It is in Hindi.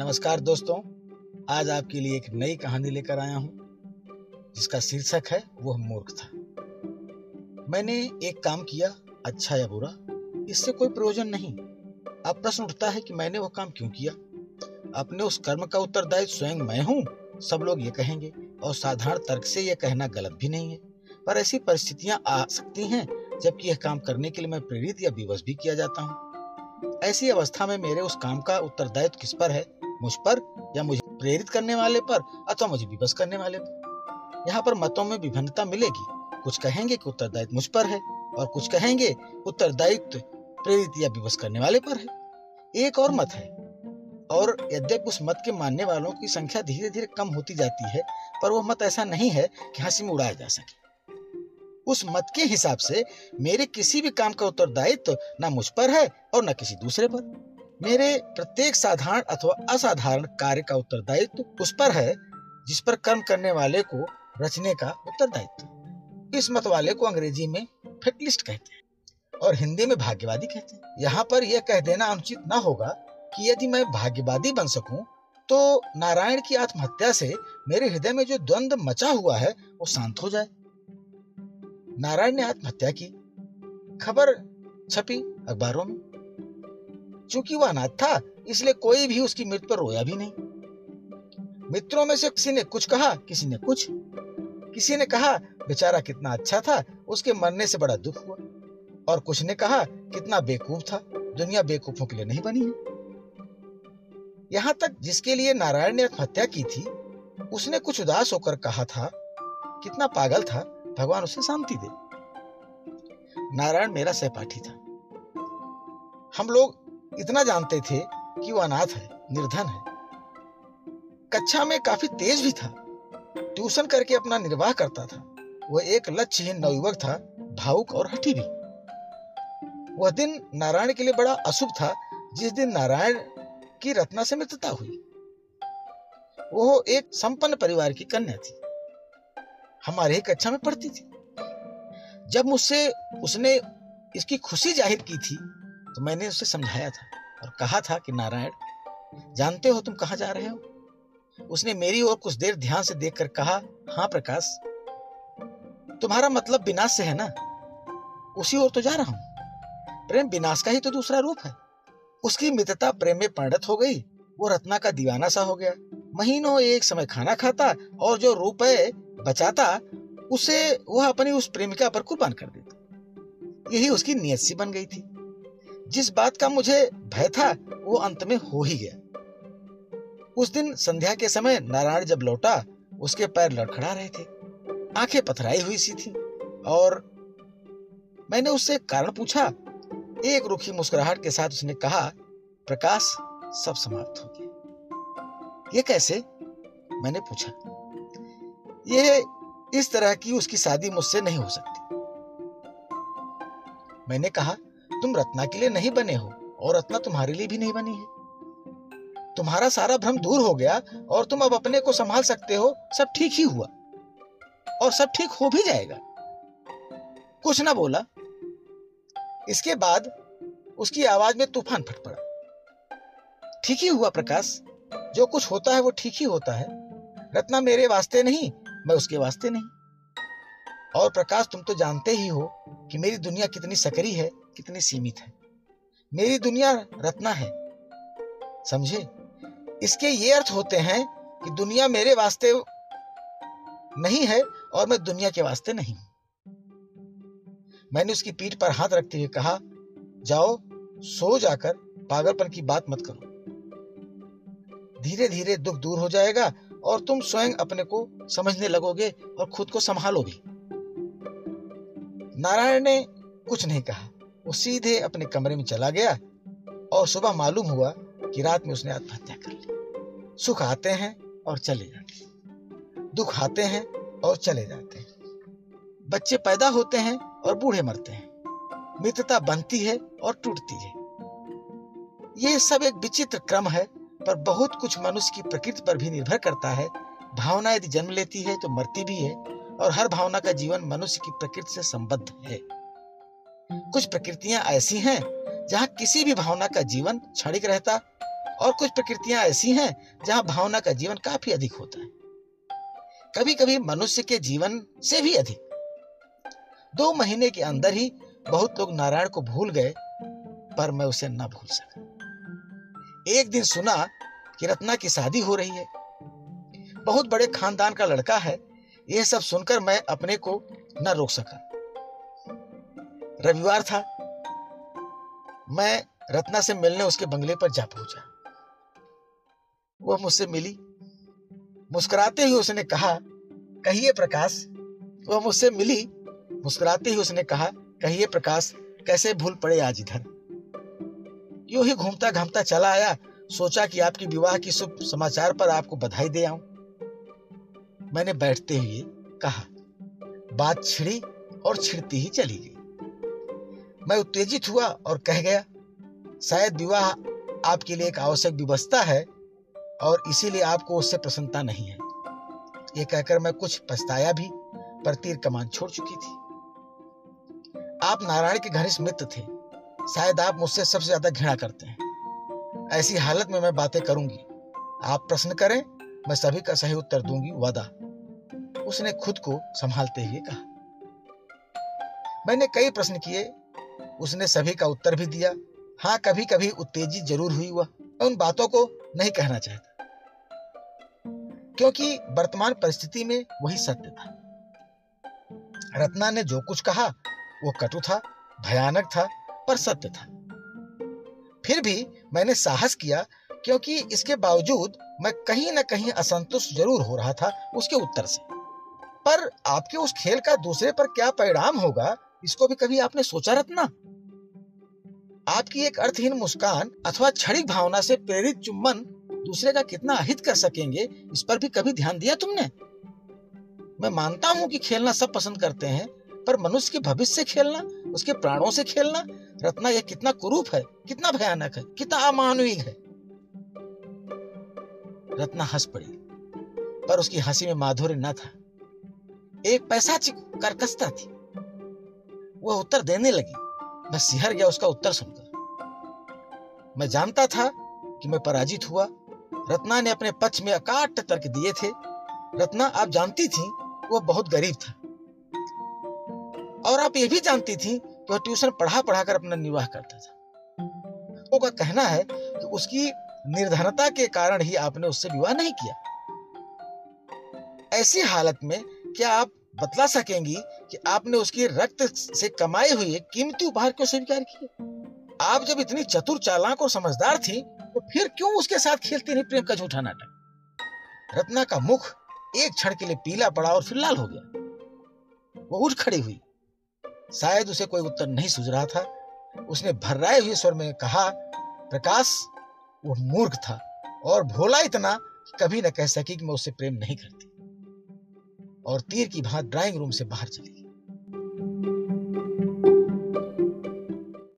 नमस्कार दोस्तों, आज आपके लिए एक नई कहानी लेकर आया हूँ, जिसका शीर्षक है, वह मूर्ख था। मैंने एक काम किया अच्छा या बुरा, इससे कोई प्रयोजन नहीं। अब प्रश्न उठता है कि मैंने वह काम क्यों किया? अपने उस कर्म का उत्तरदायित्व स्वयं मैं हूँ, सब लोग ये कहेंगे, और साधारण तर्क से यह कहना गलत भी नहीं है। पर ऐसी परिस्थितियाँ आ सकती हैं, जबकि यह काम करने के लिए मैं प्रेरित या विवश भी किया जाता हूँ। ऐसी अवस्था में मेरे उस काम का उत्तरदायित्व किस पर है? मुझ पर या मुझे प्रेरित करने वाले पर अथवा मुझे विवश करने वाले पर। यहाँ पर मतों में विभिन्नता मिलेगी। कुछ कहेंगे कि उत्तरदायित्व मुझ पर है और कुछ कहेंगे उत्तरदायित्व प्रेरित या विवश करने वाले पर है। एक और मत है। और यद्यपि उस मत के मानने वालों की संख्या धीरे धीरे कम होती जाती है, पर वह मत ऐसा नहीं है कि हँसी में उड़ाया जा सके। उस मत के हिसाब से मेरे किसी भी काम का उत्तरदायित्व तो न मुझ पर है और न किसी दूसरे पर। मेरे प्रत्येक साधारण अथवा असाधारण कार्य का उत्तरदायित्व उस पर है, जिस पर कर्म करने वाले को रचने का उत्तरदायित्व। इस मत वाले को अंग्रेज़ी में फिटलिस्ट कहते हैं और हिंदी में भाग्यवादी कहते हैं। यहाँ पर यह कह देना अनुचित न होगा कि यदि मैं भाग्यवादी बन सकूँ तो नारायण की आत्महत्या से मेरे हृदय में जो द्वंद मचा हुआ है, वो शांत हो जाए। नारायण ने आत्महत्या की। खबर छपी अखबारों में। चूँकि वह अनाथ था, इसलिए कोई भी उसकी मृत्यु पर रोया भी नहीं। मित्रों में से किसी ने कुछ कहा, किसी ने कुछ। किसी ने कहा, बेचारा कितना अच्छा था, उसके मरने से बड़ा दुख हुआ। और कुछ ने कहा, कितना बेकूफ था, दुनिया बेकूफों के लिए नहीं बनी है। यहाँ तक जिसके लिए नारायण ने आत्महत्या की थी, उसने कुछ उदास होकर कहा था, कितना पागल था, भगवान उसे शांति दे। नारायण मेरा सहपाठी था। हम लोग इतना जानते थे कि वो अनाथ है, निर्धन है। कक्षा में काफ़ी तेज भी था। ट्यूशन करके अपना निर्वाह करता था। वह एक लक्ष्यहीन नवयुवक था, भावुक और हठी भी। वह दिन नारायण के लिए बड़ा अशुभ था, जिस दिन नारायण की रत्ना से मित्रता हुई। वो एक संपन्न परिवार की कन्या थी। हमारे ही कक्षा में पढ़ती थी। जब मुझसे उसने इसकी खुशी ज़ाहिर की थी तो मैंने उसे समझाया था और कहा था कि, नारायण, जानते हो तुम कहा जा रहे हो? उसने मेरी ओर कुछ देर ध्यान से देखकर कहा हाँ प्रकाश, तुम्हारा मतलब विनाश से है ना? उसी ओर तो जा रहा हूँ। प्रेम विनाश का ही तो दूसरा रूप है। उसकी मित्रता प्रेम में परिणत हो गई, वो रत्ना का दीवाना सा हो गया। महीनों एक समय खाना खाता और जो रुपए बचाता, उसे वह अपनी उस प्रेमिका पर कुर्बान कर देता। यही उसकी नियत सी बन गई थी। जिस बात का मुझे भय था, वो अंत में हो ही गया। उस दिन संध्या के समय नारायण जब लौटा, उसके पैर लड़खड़ा रहे थे। आँखें पथराई हुई सी थी और मैंने उससे कारण पूछा। एक रुखी मुस्कुराहट के साथ उसने कहा, प्रकाश, सब समाप्त हो गया। ये कैसे? मैंने पूछा। ये इस तरह की उसकी शादी मुझसे नहीं हो सकती। मैंने कहा तुम रत्ना के लिए नहीं बने हो, और रत्ना तुम्हारे लिए भी नहीं बनी है। तुम्हारा सारा भ्रम दूर हो गया, और तुम अब अपने को संभाल सकते हो, सब ठीक ही हुआ। और सब ठीक हो भी जाएगा। कुछ ना बोला। इसके बाद उसकी आवाज़ में तूफ़ान फट पड़ा। ठीक ही हुआ, प्रकाश। जो कुछ होता है वो ठीक ही होता है। रत्ना मेरे वास्ते नहीं, मैं उसके वास्ते नहीं। और प्रकाश तुम तो जानते ही हो कि मेरी दुनिया कितनी सकरी है, कितनी सीमित है। मेरी दुनिया रत्ना है। समझे? इसके ये अर्थ होते हैं कि दुनिया मेरे वास्ते नहीं है और मैं दुनिया के वास्ते नहीं हूँ। मैंने उसकी पीठ पर हाथ रखते हुए कहा, जाओ, सो जाकर पागलपन की बात मत करो। धीरे धीरे दुख दूर हो जाएगा और तुम स्वयं अपने को समझने लगोगे और खुद को संभालो भी नारायण ने कुछ नहीं कहा। वो सीधे अपने कमरे में चला गया और सुबह मालूम हुआ कि रात में उसने आत्महत्या कर ली। सुख आते हैं और चले जाते हैं। दुख आते हैं और चले जाते हैं। बच्चे पैदा होते हैं और बूढ़े मरते हैं। मित्रता बनती है और टूटती है। ये सब एक विचित्र क्रम है, पर बहुत कुछ मनुष्य की प्रकृति पर भी निर्भर करता है। भावना यदि जन्म लेती है तो मरती भी है और हर भावना का जीवन मनुष्य की प्रकृति से संबद्ध है। कुछ प्रकृतियाँ ऐसी हैं, जहाँ किसी भी भावना का जीवन क्षणिक रहता, और कुछ प्रकृतियाँ ऐसी हैं, जहाँ भावना का जीवन काफ़ी अधिक होता है। कभी कभी मनुष्य के जीवन से भी अधिक। दो महीने के अंदर ही बहुत लोग नारायण को भूल गए, पर मैं उसे ना भूल सका। एक दिन सुना कि रत्ना की शादी हो रही है। बहुत बड़े खानदान का लड़का है यह सब सुनकर मैं अपने को न रोक सका। रविवार था। मैं रत्ना से मिलने उसके बंगले पर जा पहुँचा। वह मुझसे मिली। मुस्कुराते ही उसने कहा, कहिए प्रकाश। वह मुझसे मिली। मुस्कुराते ही उसने कहा, कहिए प्रकाश, कैसे भूल पड़े आज इधर? यूँ ही घूमता घामता चला आया। सोचा कि आपकी विवाह की शुभ समाचार पर आपको बधाई दे आऊँ। मैंने बैठते हुए कहा, बात छिड़ी और छिड़ती ही चली गई। मैं उत्तेजित हुआ और कह गया, शायद विवाह आपके लिए एक आवश्यक व्यवस्था है और इसीलिए आपको उससे प्रसन्नता नहीं है। ये कहकर मैं कुछ पछताया भी, पर तीर कमान छोड़ चुकी थी। आप नारायण के घनिष्ठ मित्र थे, शायद आप मुझसे सबसे ज़्यादा घृणा करते हैं। ऐसी हालत में मैं बातें करूँगी। आप प्रश्न करें मैं सभी का सही उत्तर दूँगी, वादा। उसने खुद को संभालते हुए कहा। मैंने कई प्रश्न किए, उसने सभी का उत्तर भी दिया। हाँ कभी कभी उत्तेजित ज़रूर हुई वह उन बातों को नहीं कहना चाहता। क्योंकि वर्तमान परिस्थिति में वही सत्य था। रत्ना ने जो कुछ कहा, वो कटु था, भयानक था, पर सत्य था। फिर भी मैंने साहस किया, क्योंकि इसके बावजूद मैं कहीं ना कहीं असंतुष्ट ज़रूर हो रहा था उसके उत्तर से। पर आपके उस खेल का दूसरे पर क्या परिणाम होगा, इसको भी कभी आपने सोचा रत्ना आपकी एक अर्थहीन मुस्कान अथवा क्षणिक भावना से प्रेरित चुम्बन दूसरे का कितना अहित कर सकेंगे, इस पर भी कभी ध्यान दिया तुमने? मैं मानता हूँ कि खेलना सब पसंद करते हैं, पर मनुष्य के भविष्य से खेलना, उसके प्राणों से खेलना, रत्ना यह कितना कुरूप है, कितना भयानक है, कितना अमानवीय है। रत्ना हंस पड़ी, पर उसकी हँसी में माधुर्य न था। एक पैसा कर्कशता थी। वह उत्तर देने लगी, मैं सिहर गया उसका उत्तर सुनकर। मैं जानता था कि मैं पराजित हुआ। रत्ना ने अपने पक्ष में अकाट तर्क दिए थे। रत्ना आप जानती थी, वो बहुत गरीब था। और आप ये भी जानती थी कि वह ट्यूशन पढ़ा पढ़ा कर अपना निर्वाह करता था। का कहना है कि उसकी निर्धनता के कारण ही आपने उससे विवाह नहीं किया। ऐसी हालत में क्या आप बतला सकेंगी कि आपने उसकी रक्त से कमाए हुए कीमती उपहार क्यों स्वीकार किए? आप जब इतनी चतुर चालाक और समझदार थी तो फिर क्यों उसके साथ खेलती नहीं प्रेम का झूठा नाटक? रत्ना का मुख एक क्षण के लिए पीला पड़ा और फिर लाल हो गया। वो उठ खड़ी हुई। शायद उसे कोई उत्तर नहीं सूझ रहा था। उसने भर्राए हुए स्वर में कहा, प्रकाश वो मूर्ख था और भोला इतना कभी न कह सकी कि मैं उससे प्रेम नहीं करती। और तीर की भांत ड्राइंग रूम से बाहर चली गई।